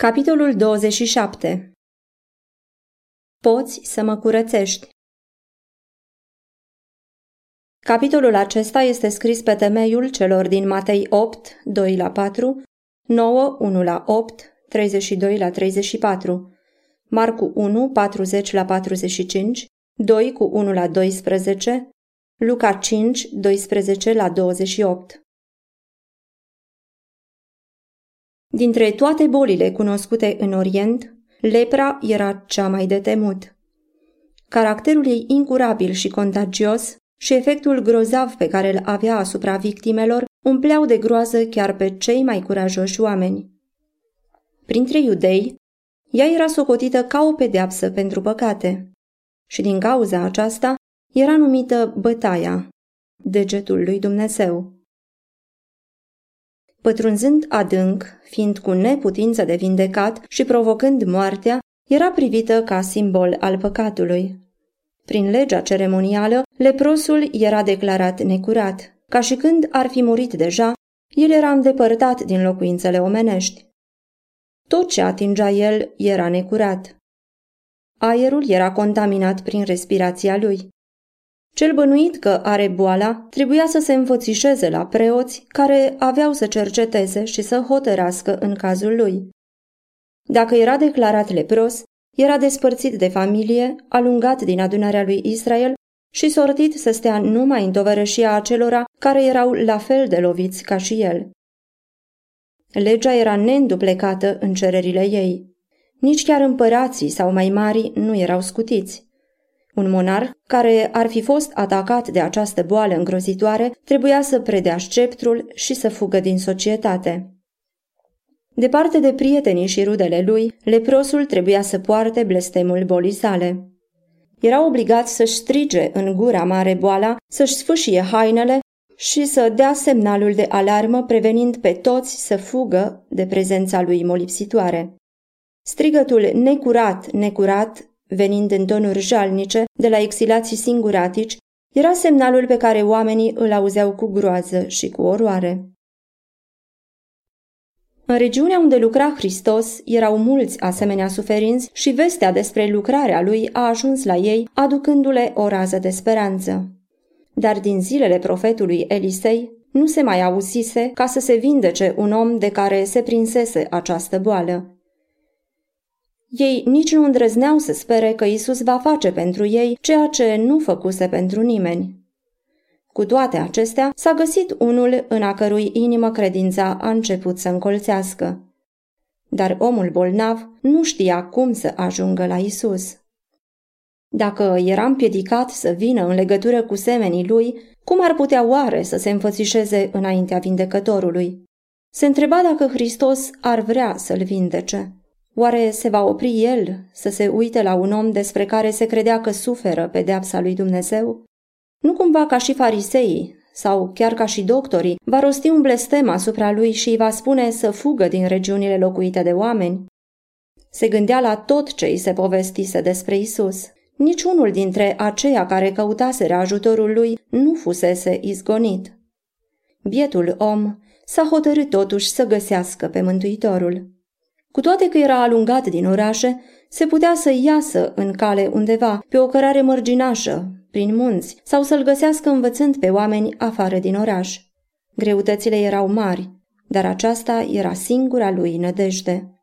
Capitolul 27 Poți să mă curățești. Capitolul acesta este scris pe temeiul celor din Matei 8, 2 la 4, 9, 1 la 8, 32 la 34, Marcu 1, 40 la 45, 2 cu 1 la 12, Luca 5, 12 la 28. Dintre toate bolile cunoscute în Orient, lepra era cea mai de temut. Caracterul ei incurabil și contagios și efectul grozav pe care îl avea asupra victimelor umpleau de groază chiar pe cei mai curajoși oameni. Printre iudei, ea era socotită ca o pedeapsă pentru păcate și din cauza aceasta era numită bătaia, degetul lui Dumnezeu. Pătrunzând adânc, fiind cu neputință de vindecat și provocând moartea, era privită ca simbol al păcatului. Prin legea ceremonială, leprosul era declarat necurat, ca și când ar fi murit deja, el era îndepărtat din locuințele omenești. Tot ce atingea el era necurat. Aerul era contaminat prin respirația lui. Cel bănuit că are boala trebuia să se înfățișeze la preoți care aveau să cerceteze și să hotărască în cazul lui. Dacă era declarat lepros, era despărțit de familie, alungat din adunarea lui Israel și sortit să stea numai în tovărășia acelora care erau la fel de loviți ca și el. Legea era neînduplecată în cererile ei. Nici chiar împărații sau mai mari nu erau scutiți. Un monar care ar fi fost atacat de această boală îngrozitoare trebuia să predea sceptrul și să fugă din societate. Departe de prietenii și rudele lui, leprosul trebuia să poarte blestemul bolii sale. Era obligat să-și strige în gura mare boala, să-și sfâșie hainele și să dea semnalul de alarmă prevenind pe toți să fugă de prezența lui molipsitoare. Strigătul necurat, necurat venind în tonuri jalnice de la exilații singuratici, era semnalul pe care oamenii îl auzeau cu groază și cu oroare. În regiunea unde lucra Hristos erau mulți asemenea suferinți și vestea despre lucrarea lui a ajuns la ei, aducându-le o rază de speranță. Dar din zilele profetului Elisei nu se mai auzise ca să se vindece un om de care se prinsese această boală. Ei nici nu îndrăzneau să spere că Isus va face pentru ei ceea ce nu făcuse pentru nimeni. Cu toate acestea, s-a găsit unul în a cărui inimă credința a început să încolțească. Dar omul bolnav nu știa cum să ajungă la Isus. Dacă era împiedicat să vină în legătură cu semenii lui, cum ar putea oare să se înfățișeze înaintea vindecătorului? Se întreba dacă Hristos ar vrea să-l vindece. Oare se va opri el să se uite la un om despre care se credea că suferă pedeapsa lui Dumnezeu? Nu cumva ca și fariseii, sau chiar ca și doctorii, va rosti un blestem asupra lui și îi va spune să fugă din regiunile locuite de oameni? Se gândea la tot ce îi se povestise despre Isus. Niciunul dintre aceia care căutaseră ajutorul lui nu fusese izgonit. Bietul om s-a hotărât totuși să găsească pe Mântuitorul. Cu toate că era alungat din orașe, se putea să iasă în cale undeva, pe o cărare mărginașă, prin munți, sau să-l găsească învățând pe oameni afară din oraș. Greutățile erau mari, dar aceasta era singura lui nădejde.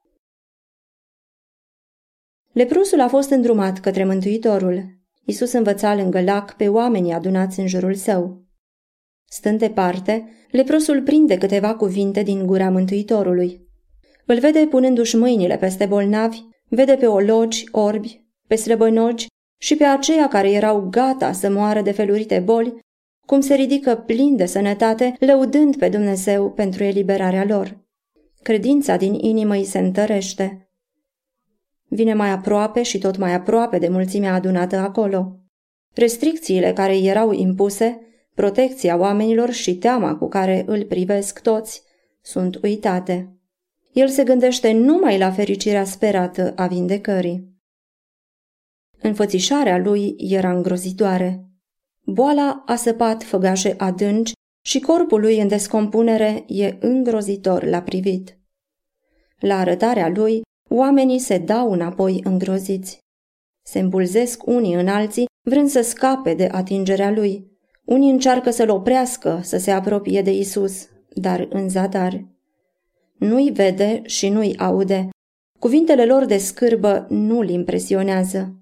Leprusul a fost îndrumat către Mântuitorul. Isus învăța lângă lac pe oamenii adunați în jurul său. Stând departe, leprosul prinde câteva cuvinte din gura Mântuitorului. Îl vede punându-și mâinile peste bolnavi, vede pe ologi, orbi, pe slăbănogi și pe aceia care erau gata să moară de felurite boli, cum se ridică plin de sănătate, lăudând pe Dumnezeu pentru eliberarea lor. Credința din inimă îi se întărește. Vine mai aproape și tot mai aproape de mulțimea adunată acolo. Restricțiile care erau impuse, protecția oamenilor și teama cu care îl privesc toți, sunt uitate el se gândește numai la fericirea sperată a vindecării. Înfățișarea lui era îngrozitoare. Boala a săpat făgașe adânci și corpul lui în descompunere e îngrozitor la privit. La arătarea lui, oamenii se dau înapoi îngroziți. Se îmbulzesc unii în alții, vrând să scape de atingerea lui. Unii încearcă să-l oprească, să se apropie de Isus, dar în zadar. Nu-i vede și nu-i aude. Cuvintele lor de scârbă nu-l impresionează.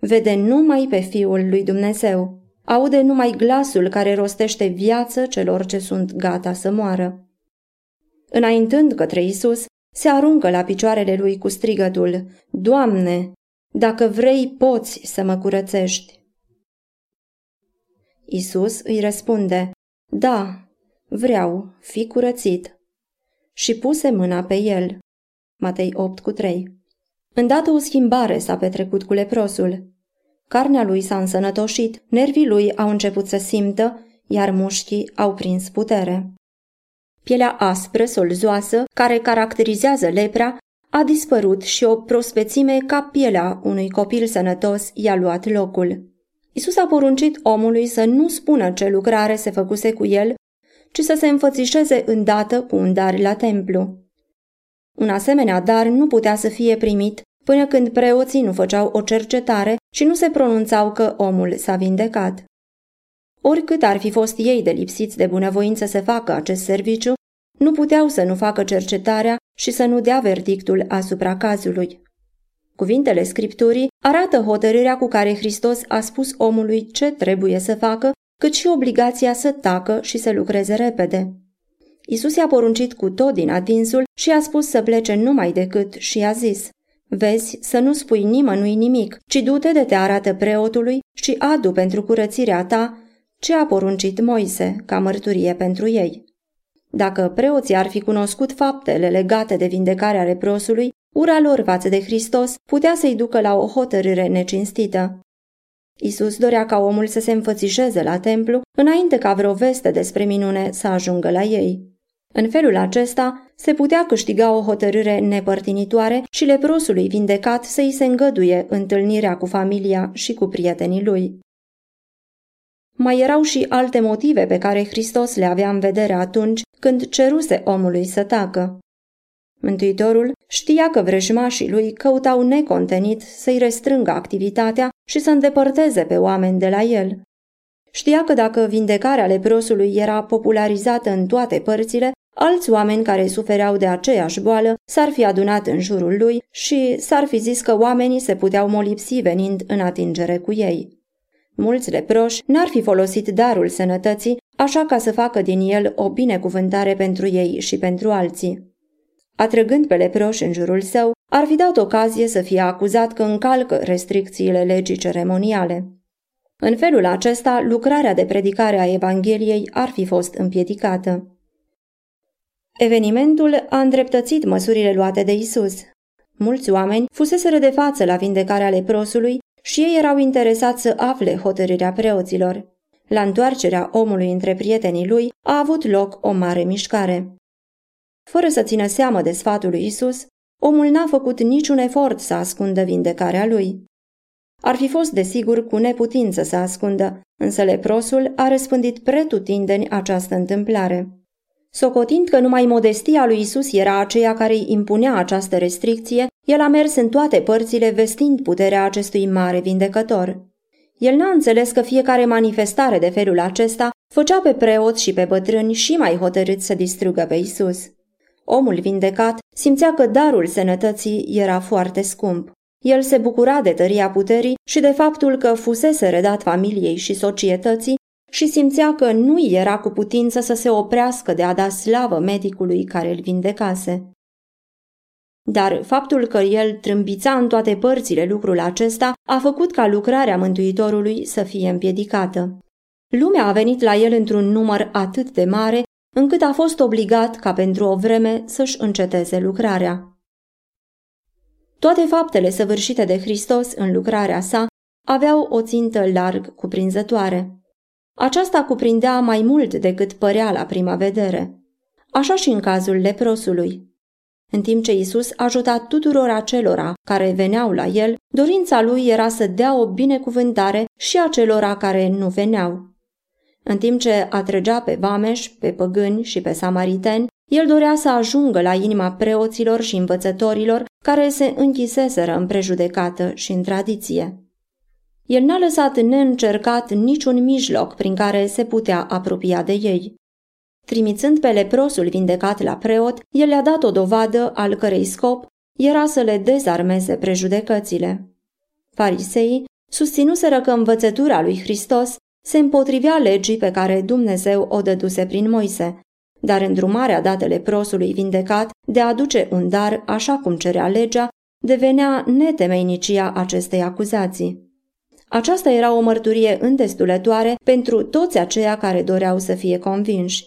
Vede numai pe Fiul lui Dumnezeu. Aude numai glasul care rostește viață celor ce sunt gata să moară. Înaintând către Isus, se aruncă la picioarele lui cu strigătul, Doamne, dacă vrei, poți să mă curățești. Isus îi răspunde, Da, vreau, fi curățit. Și puse mâna pe el. Matei 8 cu 3 Îndată o schimbare s-a petrecut cu leprosul. Carnea lui s-a însănătoșit, nervii lui au început să simtă, iar mușchii au prins putere. Pielea aspră, solzoasă, care caracterizează lepra, a dispărut și o prospețime ca pielea unui copil sănătos i-a luat locul. Isus a poruncit omului să nu spună ce lucrare se făcuse cu el, ci să se înfățișeze îndată cu un dar la templu. Un asemenea dar nu putea să fie primit până când preoții nu făceau o cercetare și nu se pronunțau că omul s-a vindecat. Oricât ar fi fost ei de lipsiți de bunăvoință să facă acest serviciu, nu puteau să nu facă cercetarea și să nu dea verdictul asupra cazului. Cuvintele Scripturii arată hotărârea cu care Hristos a spus omului ce trebuie să facă, cât și obligația să tacă și să lucreze repede. Isus i-a poruncit cu tot din adinsul și a spus să plece numai decât și a zis Vezi să nu spui nimănui nimic, ci du-te de te arată preotului și adu pentru curățirea ta ce a poruncit Moise ca mărturie pentru ei. Dacă preoții ar fi cunoscut faptele legate de vindecarea leprosului, ura lor față de Hristos putea să-i ducă la o hotărâre necinstită. Isus dorea ca omul să se înfățișeze la templu înainte ca vreo veste despre minune să ajungă la ei. În felul acesta se putea câștiga o hotărâre nepărtinitoare și leprosului vindecat să-i se îngăduie întâlnirea cu familia și cu prietenii lui. Mai erau și alte motive pe care Hristos le avea în vedere atunci când ceruse omului să tacă. Mântuitorul știa că vrăjmașii lui căutau necontenit să-i restrângă activitatea și să îndepărteze pe oameni de la el. Știa că dacă vindecarea leprosului era popularizată în toate părțile, alți oameni care sufereau de aceeași boală s-ar fi adunat în jurul lui și s-ar fi zis că oamenii se puteau molipsi venind în atingere cu ei. Mulți leproși n-ar fi folosit darul sănătății așa ca să facă din el o binecuvântare pentru ei și pentru alții. Atrăgând pe leproși în jurul său, ar fi dat ocazie să fie acuzat că încalcă restricțiile legii ceremoniale. În felul acesta, lucrarea de predicare a Evangheliei ar fi fost împiedicată. Evenimentul a îndreptățit măsurile luate de Isus. Mulți oameni fuseseră de față la vindecarea leprosului și ei erau interesați să afle hotărârea preoților. La întoarcerea omului între prietenii lui a avut loc o mare mișcare. Fără să țină seamă de sfatul lui Isus, omul n-a făcut niciun efort să ascundă vindecarea lui. Ar fi fost desigur cu neputință să ascundă, însă leprosul a răspândit pretutindeni această întâmplare. Socotind că numai modestia lui Isus era aceea care îi impunea această restricție, el a mers în toate părțile vestind puterea acestui mare vindecător. El n-a înțeles că fiecare manifestare de felul acesta făcea pe preot și pe bătrâni și mai hotărât să distrugă pe Isus. Omul vindecat simțea că darul sănătății era foarte scump. El se bucura de tăria puterii și de faptul că fusese redat familiei și societății și simțea că nu era cu putință să se oprească de a da slavă medicului care îl vindecase. Dar faptul că el trâmbița în toate părțile lucrul acesta a făcut ca lucrarea Mântuitorului să fie împiedicată. Lumea a venit la el într-un număr atât de mare încât a fost obligat ca pentru o vreme să-și înceteze lucrarea. Toate faptele săvârșite de Hristos în lucrarea sa aveau o țintă larg cuprinzătoare. Aceasta cuprindea mai mult decât părea la prima vedere. Așa și în cazul leprosului. În timp ce Isus ajuta tuturor acelora care veneau la el, dorința lui era să dea o binecuvântare și acelora care nu veneau. În timp ce atrăgea pe vameș, pe păgâni și pe samariteni, El dorea să ajungă la inima preoților și învățătorilor care se închiseseră în prejudecată și în tradiție. El n-a lăsat neîncercat niciun mijloc prin care se putea apropia de ei. Trimițând pe leprosul vindecat la preot, el le-a dat o dovadă al cărei scop era să le dezarmeze prejudecățile. Fariseii susținuseră că învățătura lui Hristos se împotrivea legii pe care Dumnezeu o dăduse prin Moise, dar îndrumarea datele prosului vindecat de a aduce un dar așa cum cerea legea devenea netemeinicia acestei acuzații. Aceasta era o mărturie îndestulătoare pentru toți aceia care doreau să fie convinși.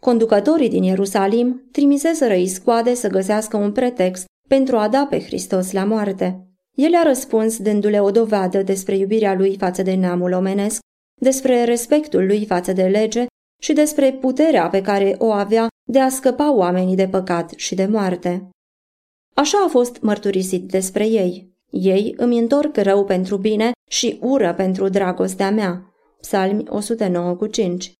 Conducătorii din Ierusalim trimiseseră iscoade să găsească un pretext pentru a da pe Hristos la moarte. El a răspuns dându-le o dovadă despre iubirea lui față de neamul omenesc, despre respectul lui față de lege și despre puterea pe care o avea de a scăpa oamenii de păcat și de moarte. Așa a fost mărturisit despre ei. Ei îmi întorc rău pentru bine și ură pentru dragostea mea. Psalmi 109 cu 5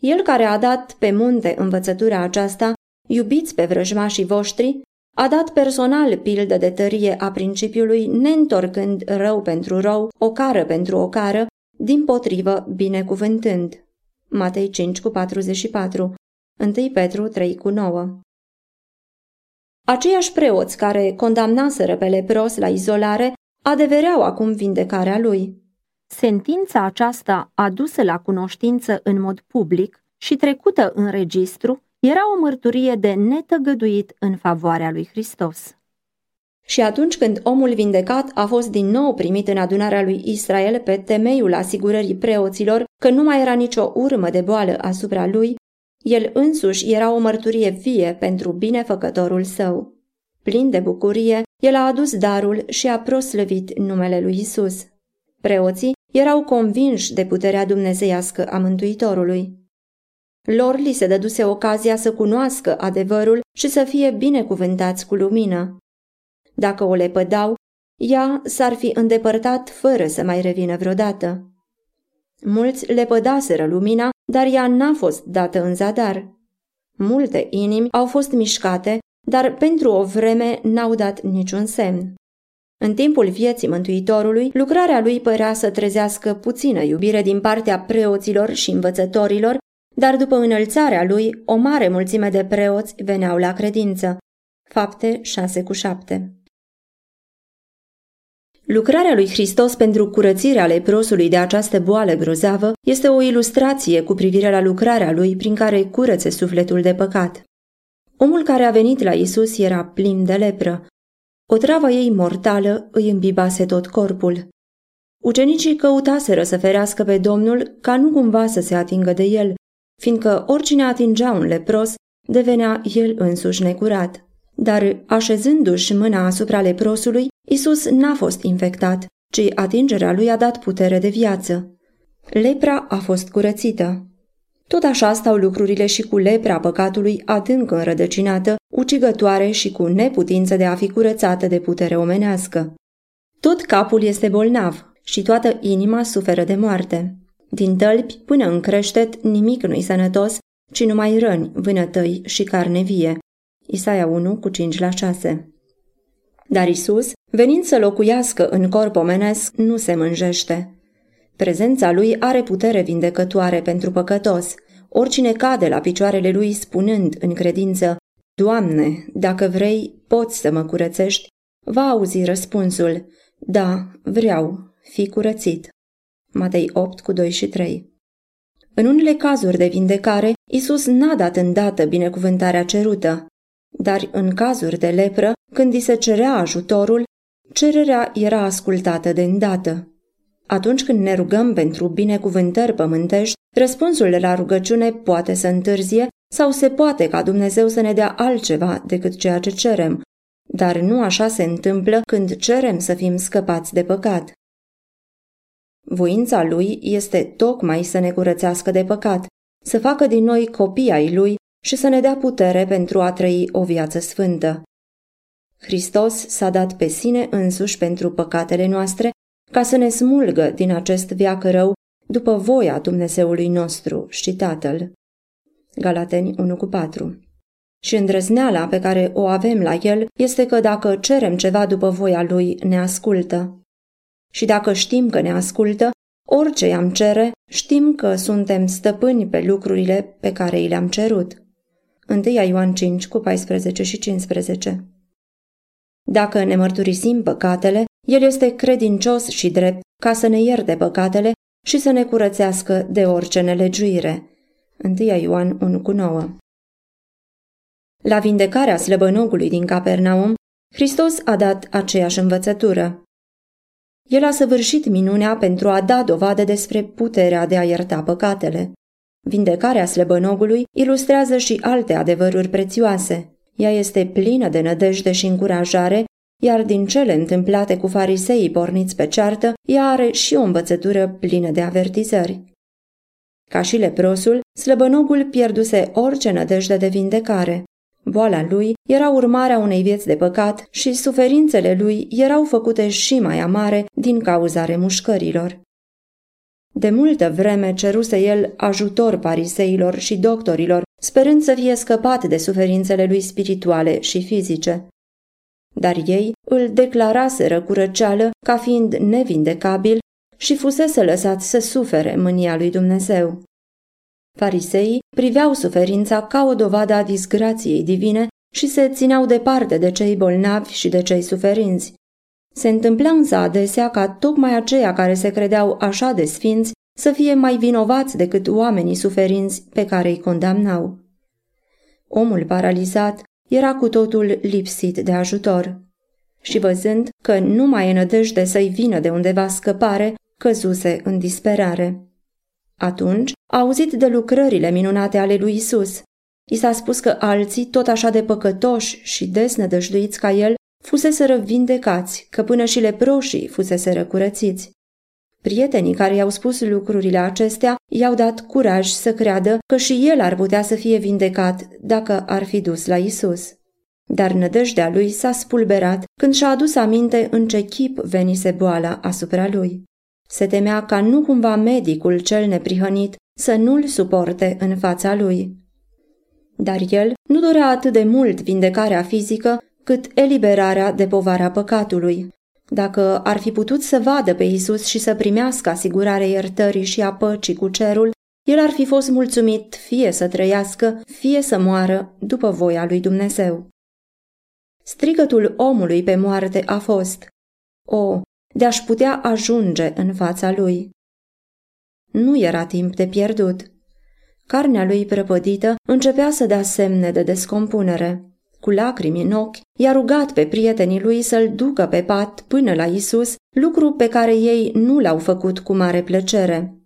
El care a dat pe munte învățătura aceasta, iubiți pe vrăjmașii voștri, a dat personal pildă de tărie a principiului, neîntorcând rău pentru rău, o cară pentru o cară, din potrivă binecuvântând. Matei 5 cu 44, 1 Petru 3 cu 9. Aceiași preoți care condamnaseră pe lepros la izolare adevereau acum vindecarea lui. Sentința aceasta adusă la cunoștință în mod public și trecută în registru era o mărturie de netăgăduit în favoarea lui Hristos. Și atunci când omul vindecat a fost din nou primit în adunarea lui Israel pe temeiul asigurării preoților că nu mai era nicio urmă de boală asupra lui, el însuși era o mărturie vie pentru binefăcătorul său. Plin de bucurie, el a adus darul și a proslăvit numele lui Isus. Preoții erau convinși de puterea dumnezeiască a Mântuitorului. Lor li se dăduse ocazia să cunoască adevărul și să fie binecuvântați cu lumină. Dacă o lepădau, ea s-ar fi îndepărtat fără să mai revină vreodată. Mulți lepădaseră lumina, dar ea n-a fost dată în zadar. Multe inimi au fost mișcate, dar pentru o vreme n-au dat niciun semn. În timpul vieții Mântuitorului, lucrarea lui părea să trezească puțină iubire din partea preoților și învățătorilor dar după înălțarea lui, o mare mulțime de preoți veneau la credință. Fapte 6 cu 7 Lucrarea lui Hristos pentru curățirea leprosului de această boală grozavă este o ilustrație cu privire la lucrarea lui prin care curățe sufletul de păcat. Omul care a venit la Isus era plin de lepră. O travă ei mortală îi îmbibase tot corpul. Ucenicii căutaseră să ferească pe Domnul ca nu cumva să se atingă de el, fiindcă oricine atingea un lepros, devenea el însuși necurat. Dar așezându-și mâna asupra leprosului, Isus n-a fost infectat, ci atingerea lui a dat putere de viață. Lepra a fost curățită. Tot așa stau lucrurile și cu lepra păcatului adânc înrădăcinată, ucigătoare și cu neputință de a fi curățată de putere omenească. Tot capul este bolnav și toată inima suferă de moarte. Din tălpi până în creștet nimic nu-i sănătos, ci numai răni, vânătăi și carne vie. Isaia 1 cu 5 la 6 Dar Isus, venind să locuiască în corp omenesc, nu se mânjește. Prezența lui are putere vindecătoare pentru păcătos. Oricine cade la picioarele lui spunând în credință, Doamne, dacă vrei, poți să mă curățești, va auzi răspunsul, Da, vreau, fi curățit. Matei 8 cu 2 și 3. În unele cazuri de vindecare, Isus n-a dat îndată binecuvântarea cerută, dar în cazuri de lepră, când îi se cerea ajutorul, cererea era ascultată de îndată. Atunci când ne rugăm pentru binecuvântări pământești, răspunsul la rugăciune poate să întârzie sau se poate ca Dumnezeu să ne dea altceva decât ceea ce cerem, dar nu așa se întâmplă când cerem să fim scăpați de păcat. Voința lui este tocmai să ne curățească de păcat, să facă din noi copii ai lui și să ne dea putere pentru a trăi o viață sfântă. Hristos s-a dat pe sine însuși pentru păcatele noastre ca să ne smulgă din acest viac rău după voia Dumnezeului nostru și Tatăl. Galateni 1 cu 4. Și îndrăzneala pe care o avem la el este că dacă cerem ceva după voia lui, ne ascultă. Și dacă știm că ne ascultă, orice i-am cere, știm că suntem stăpâni pe lucrurile pe care i le-am cerut. 1 Ioan 5 cu 14 și 15 Dacă ne mărturisim păcatele, El este credincios și drept ca să ne ierte păcatele și să ne curățească de orice nelegiuire. 1 Ioan 1 cu 9 La vindecarea slăbănogului din Capernaum, Hristos a dat aceeași învățătură. El a săvârșit minunea pentru a da dovadă despre puterea de a ierta păcatele. Vindecarea slăbănogului ilustrează și alte adevăruri prețioase. Ea este plină de nădejde și încurajare, iar din cele întâmplate cu fariseii porniți pe ceartă, ea are și o învățătură plină de avertizări. Ca și leprosul, slăbănogul pierduse orice nădejde de vindecare. Boala lui era urmarea unei vieți de păcat și suferințele lui erau făcute și mai amare din cauza remușcărilor. De multă vreme ceruse el ajutor pariseilor și doctorilor, sperând să fie scăpat de suferințele lui spirituale și fizice. Dar ei îl declaraseră cu răceală ca fiind nevindecabil și fusese lăsat să sufere mânia lui Dumnezeu. Fariseii priveau suferința ca o dovadă a disgrației divine și se țineau departe de cei bolnavi și de cei suferinți. Se întâmpla însă adesea ca tocmai aceia care se credeau așa de sfinți să fie mai vinovați decât oamenii suferinți pe care îi condamnau. Omul paralizat era cu totul lipsit de ajutor. Și văzând că nu mai e nădejde să-i vină de undeva scăpare, căzuse în disperare. Atunci a auzit de lucrările minunate ale lui Isus. I s-a spus că alții, tot așa de păcătoși și desnădăjduiți ca el, fuseseră vindecați, că până și leproșii fuseseră curățiți. Prietenii care i-au spus lucrurile acestea i-au dat curaj să creadă că și el ar putea să fie vindecat dacă ar fi dus la Isus. Dar nădejdea lui s-a spulberat când și-a adus aminte în ce chip venise boala asupra lui. Se temea ca nu cumva medicul cel neprihănit să nu-l suporte în fața lui. Dar el nu dorea atât de mult vindecarea fizică cât eliberarea de povara păcatului. Dacă ar fi putut să vadă pe Isus și să primească asigurarea iertării și a păcii cu cerul, el ar fi fost mulțumit fie să trăiască, fie să moară după voia lui Dumnezeu. Strigătul omului pe moarte a fost, O, de a-și putea ajunge în fața lui. Nu era timp de pierdut. Carnea lui prăpădită începea să dea semne de descompunere. Cu lacrimi în ochi, i-a rugat pe prietenii lui să-l ducă pe pat până la Isus, lucru pe care ei nu l-au făcut cu mare plăcere.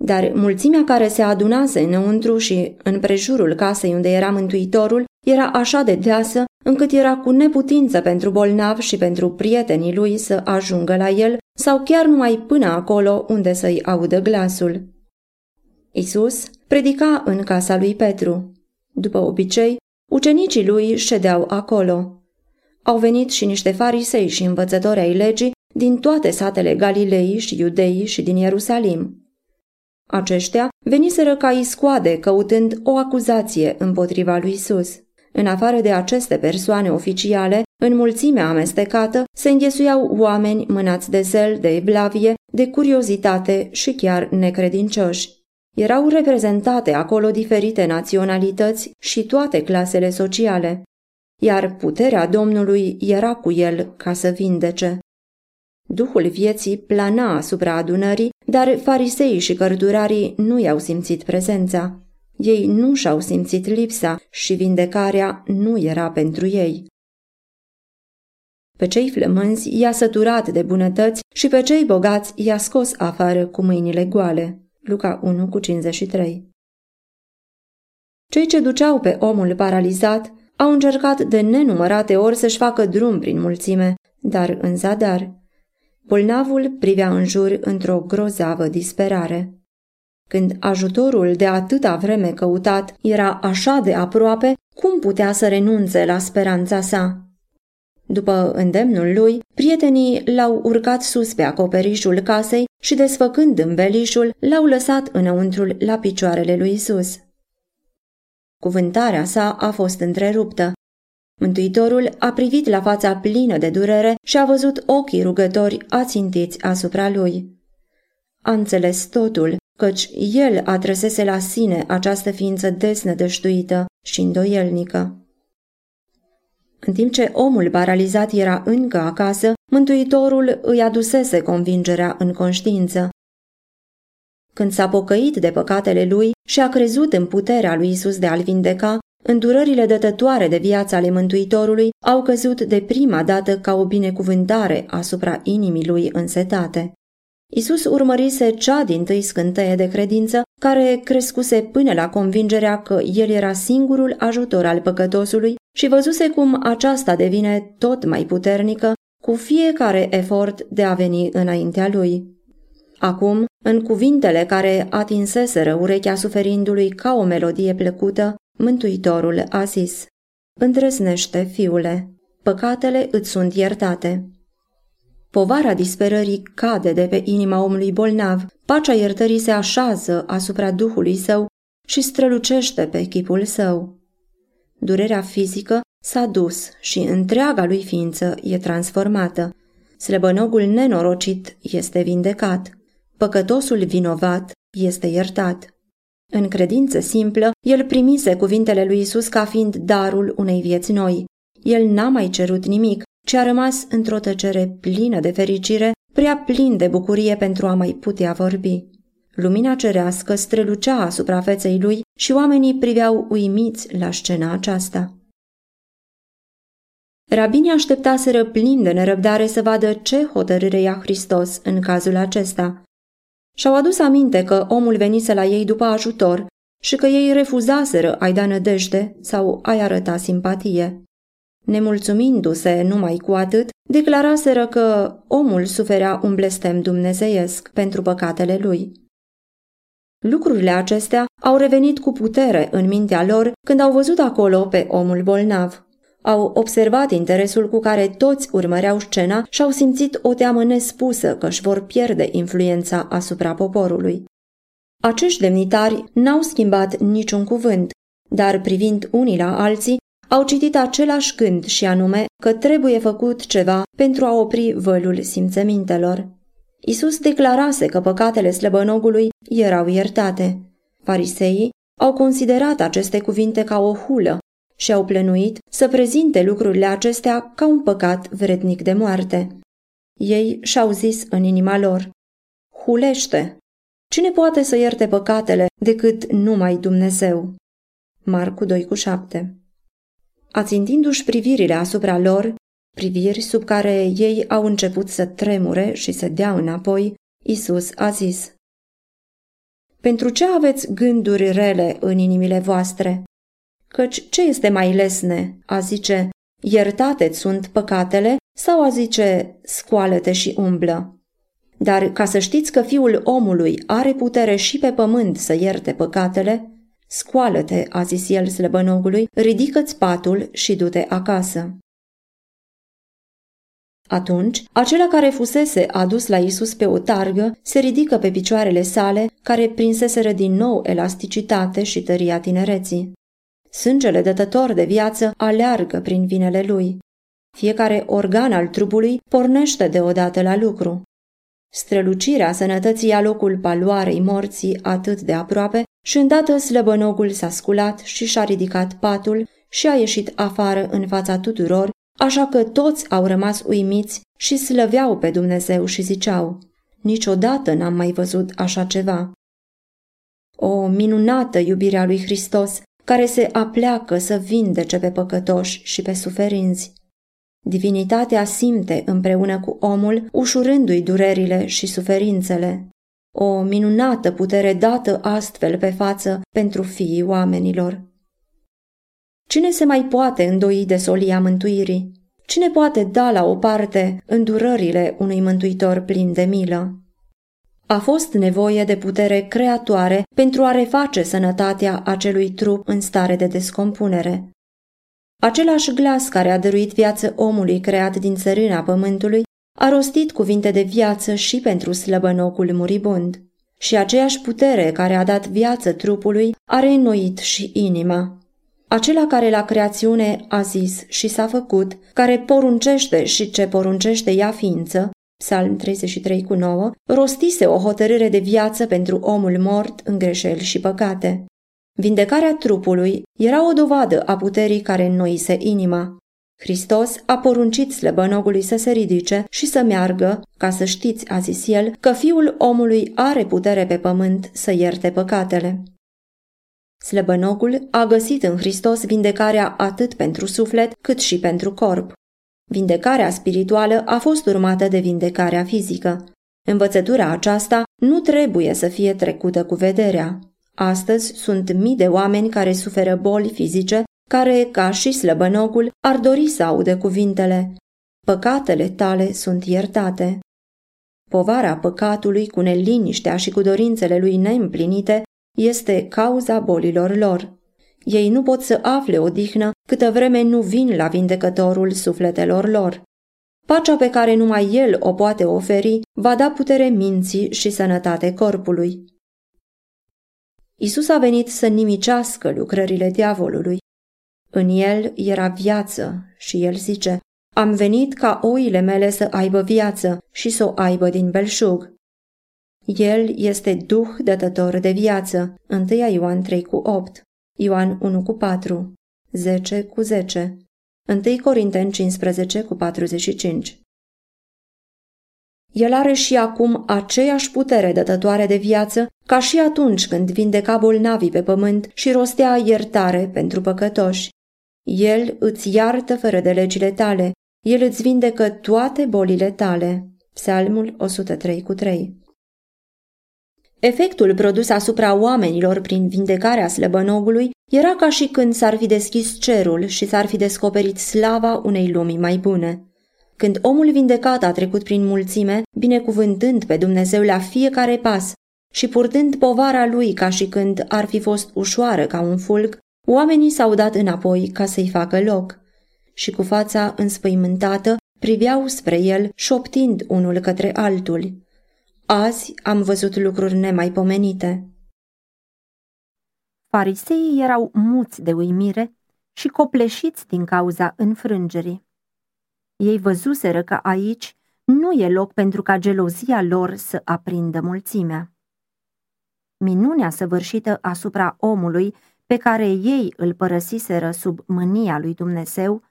Dar mulțimea care se adunase înăuntru și în prejurul casei unde era Mântuitorul era așa de deasă încât era cu neputință pentru bolnav și pentru prietenii lui să ajungă la el sau chiar numai până acolo unde să-i audă glasul. Isus predica în casa lui Petru. După obicei, ucenicii lui ședeau acolo. Au venit și niște farisei și învățători ai legii din toate satele Galilei și Iudei și din Ierusalim. Aceștia veniseră ca iscoade căutând o acuzație împotriva lui Isus. În afară de aceste persoane oficiale, în mulțimea amestecată se înghesuiau oameni mânați de zel, de eblavie, de curiozitate și chiar necredincioși. Erau reprezentate acolo diferite naționalități și toate clasele sociale, iar puterea Domnului era cu el ca să vindece. Duhul vieții plana asupra adunării, dar fariseii și cărdurarii nu i-au simțit prezența. Ei nu și-au simțit lipsa și vindecarea nu era pentru ei. Pe cei flămânzi i-a săturat de bunătăți și pe cei bogați i-a scos afară cu mâinile goale. Luca 1 cu 53 Cei ce duceau pe omul paralizat au încercat de nenumărate ori să-și facă drum prin mulțime, dar în zadar. Bolnavul privea în jur într-o grozavă disperare. Când ajutorul de atâta vreme căutat era așa de aproape, cum putea să renunțe la speranța sa? După îndemnul lui, prietenii l-au urcat sus pe acoperișul casei și, desfăcând îmbelișul, l-au lăsat înăuntrul la picioarele lui Isus. cuvântarea sa a fost întreruptă. Mântuitorul a privit la fața plină de durere și a văzut ochii rugători ațintiți asupra lui. A înțeles totul, căci el atrăsese la sine această ființă desnădăștuită și îndoielnică. În timp ce omul paralizat era încă acasă, Mântuitorul îi adusese convingerea în conștiință. Când s-a pocăit de păcatele lui și a crezut în puterea lui Isus de a-l vindeca, îndurările dătătoare de viața ale Mântuitorului au căzut de prima dată ca o binecuvântare asupra inimii lui însetate. Isus urmărise cea din tâi scânteie de credință care crescuse până la convingerea că el era singurul ajutor al păcătosului și văzuse cum aceasta devine tot mai puternică cu fiecare efort de a veni înaintea lui. Acum, în cuvintele care atinseseră urechea suferindului ca o melodie plăcută, Mântuitorul a zis, Îndrăznește, fiule, păcatele îți sunt iertate. Povara disperării cade de pe inima omului bolnav, pacea iertării se așează asupra duhului său și strălucește pe chipul său. Durerea fizică s-a dus și întreaga lui ființă e transformată. Slăbănogul nenorocit este vindecat. Păcătosul vinovat este iertat. În credință simplă, el primise cuvintele lui Isus ca fiind darul unei vieți noi. El n-a mai cerut nimic, ci a rămas într-o tăcere plină de fericire, prea plin de bucurie pentru a mai putea vorbi. Lumina cerească strălucea asupra feței lui și oamenii priveau uimiți la scena aceasta. Rabinii așteptaseră plin de nerăbdare să vadă ce hotărâre ia Hristos în cazul acesta. Și-au adus aminte că omul venise la ei după ajutor și că ei refuzaseră a-i da nădejde sau a-i arăta simpatie. Nemulțumindu-se numai cu atât, declaraseră că omul suferea un blestem dumnezeiesc pentru păcatele lui. Lucrurile acestea au revenit cu putere în mintea lor când au văzut acolo pe omul bolnav. Au observat interesul cu care toți urmăreau scena și au simțit o teamă nespusă că își vor pierde influența asupra poporului. Acești demnitari n-au schimbat niciun cuvânt, dar privind unii la alții, au citit același gând și anume că trebuie făcut ceva pentru a opri vălul simțămintelor. Isus declarase că păcatele slăbănogului erau iertate. Fariseii au considerat aceste cuvinte ca o hulă și au plănuit să prezinte lucrurile acestea ca un păcat vrednic de moarte. Ei și-au zis în inima lor, Hulește! Cine poate să ierte păcatele decât numai Dumnezeu? Marcu 2 cu 7 Ațintindu-și privirile asupra lor, priviri sub care ei au început să tremure și să dea înapoi, Isus a zis, Pentru ce aveți gânduri rele în inimile voastre? Căci ce este mai lesne, a zice, iertate sunt păcatele, sau a zice, scoală-te și umblă? Dar ca să știți că fiul omului are putere și pe pământ să ierte păcatele, scoală-te, a zis el slăbănogului, ridică-ți patul și du-te acasă. Atunci, acela care fusese adus la Isus pe o targă se ridică pe picioarele sale, care prinseseră din nou elasticitate și tăria tinereții. Sângele dătător de viață aleargă prin vinele lui. Fiecare organ al trupului pornește deodată la lucru. Strălucirea sănătății a locul paloarei morții atât de aproape și îndată slăbănogul s-a sculat și și-a ridicat patul și a ieșit afară în fața tuturor, așa că toți au rămas uimiți și slăveau pe Dumnezeu și ziceau, niciodată n-am mai văzut așa ceva. O minunată iubire a lui Hristos care se apleacă să vindece pe păcătoși și pe suferinți. Divinitatea simte împreună cu omul, ușurându-i durerile și suferințele. O minunată putere dată astfel pe față pentru fiii oamenilor. Cine se mai poate îndoi de solia mântuirii? Cine poate da la o parte îndurările unui mântuitor plin de milă? A fost nevoie de putere creatoare pentru a reface sănătatea acelui trup în stare de descompunere. Același glas care a dăruit viață omului creat din țărâna pământului a rostit cuvinte de viață și pentru slăbănocul muribund. Și aceeași putere care a dat viață trupului a reînnoit și inima. acela care la creațiune a zis și s-a făcut, care poruncește și ce poruncește ea ființă, Psalm 33 cu 9, rostise o hotărâre de viață pentru omul mort în greșeli și păcate. Vindecarea trupului era o dovadă a puterii care înnoise inima. Hristos a poruncit slăbănogului să se ridice și să meargă, ca să știți, a zis el, că fiul omului are putere pe pământ să ierte păcatele. Slăbănogul a găsit în Hristos vindecarea atât pentru suflet cât și pentru corp. Vindecarea spirituală a fost urmată de vindecarea fizică. Învățătura aceasta nu trebuie să fie trecută cu vederea. Astăzi sunt mii de oameni care suferă boli fizice, care, ca și slăbănogul, ar dori să audă cuvintele Păcatele tale sunt iertate. Povara păcatului cu neliniștea și cu dorințele lui neîmplinite este cauza bolilor lor. Ei nu pot să afle odihnă câtă vreme nu vin la vindecătorul sufletelor lor. Pacea pe care numai el o poate oferi va da putere minții și sănătate corpului. Isus a venit să nimicească lucrările diavolului. În el era viață și el zice, am venit ca oile mele să aibă viață și să o aibă din belșug. El este Duh dătător de viață, 1 Ioan 3 cu 8, Ioan 1 cu 4, 10 cu 10, 1 Corinteni 15 cu 45. El are și acum aceeași putere dătătoare de viață ca și atunci când vindeca bolnavii pe pământ și rostea iertare pentru păcătoși. El îți iartă fără de legile tale, El îți vindecă toate bolile tale. Psalmul 103 cu 3 Efectul produs asupra oamenilor prin vindecarea slăbănogului era ca și când s-ar fi deschis cerul și s-ar fi descoperit slava unei lumi mai bune. Când omul vindecat a trecut prin mulțime, binecuvântând pe Dumnezeu la fiecare pas și purtând povara lui ca și când ar fi fost ușoară ca un fulg, oamenii s-au dat înapoi ca să-i facă loc. Și cu fața înspăimântată priveau spre el, șoptind unul către altul. Azi am văzut lucruri nemaipomenite. Fariseii erau muți de uimire și copleșiți din cauza înfrângerii. Ei văzuseră că aici nu e loc pentru ca gelozia lor să aprindă mulțimea. Minunea săvârșită asupra omului pe care ei îl părăsiseră sub mânia lui Dumnezeu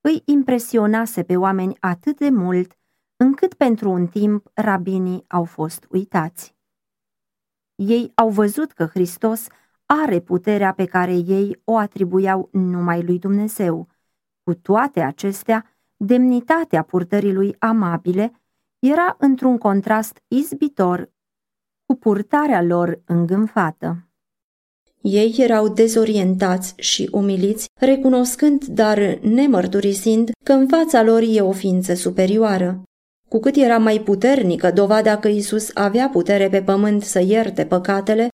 îi impresionase pe oameni atât de mult încât pentru un timp rabinii au fost uitați. Ei au văzut că Hristos are puterea pe care ei o atribuiau numai lui Dumnezeu. Cu toate acestea, demnitatea purtării lui amabile era într-un contrast izbitor cu purtarea lor îngânfată. Ei erau dezorientați și umiliți, recunoscând, dar nemărturisind, că în fața lor e o ființă superioară. Cu cât era mai puternică dovada că Isus avea putere pe pământ să ierte păcatele,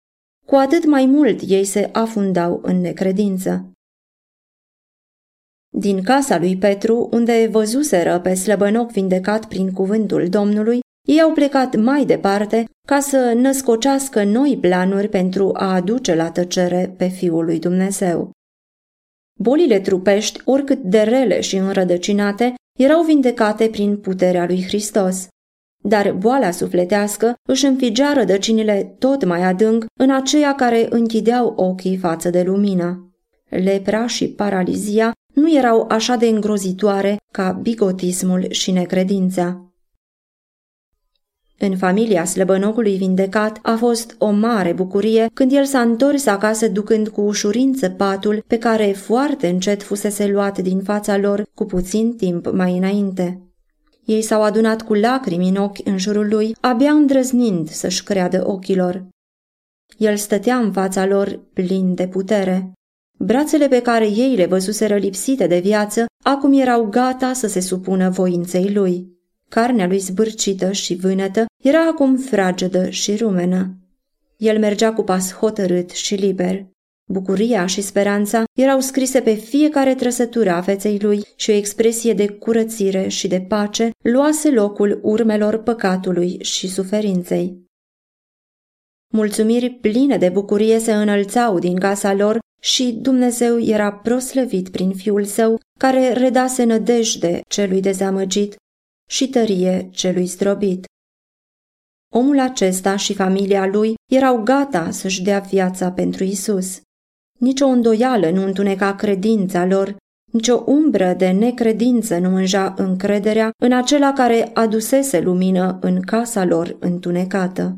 cu atât mai mult ei se afundau în necredință. Din casa lui Petru, unde văzuseră pe slăbănoc vindecat prin cuvântul Domnului, ei au plecat mai departe ca să născocească noi planuri pentru a aduce la tăcere pe Fiul lui Dumnezeu. Bolile trupești, oricât de rele și înrădăcinate, erau vindecate prin puterea lui Hristos. Dar boala sufletească își înfigea rădăcinile tot mai adânc în aceia care închideau ochii față de lumină. Lepra și paralizia nu erau așa de îngrozitoare ca bigotismul și necredința. În familia slăbănocului vindecat a fost o mare bucurie când el s-a întors acasă ducând cu ușurință patul pe care foarte încet fusese luat din fața lor cu puțin timp mai înainte. Ei s-au adunat cu lacrimi în ochi în jurul lui, abia îndrăznind să-și creadă ochilor. El stătea în fața lor plin de putere. Brațele pe care ei le văzuseră lipsite de viață, acum erau gata să se supună voinței lui. Carnea lui zbârcită și vânătă era acum fragedă și rumenă. El mergea cu pas hotărât și liber. Bucuria și speranța erau scrise pe fiecare trăsătură a feței lui și o expresie de curățire și de pace luase locul urmelor păcatului și suferinței. Mulțumiri pline de bucurie se înălțau din casa lor și Dumnezeu era proslăvit prin Fiul Său, care redase nădejde celui dezamăgit și tărie celui zdrobit. Omul acesta și familia lui erau gata să-și dea viața pentru Isus. Nici o îndoială nu întuneca credința lor, nici o umbră de necredință nu mânja încrederea în acela care adusese lumină în casa lor întunecată.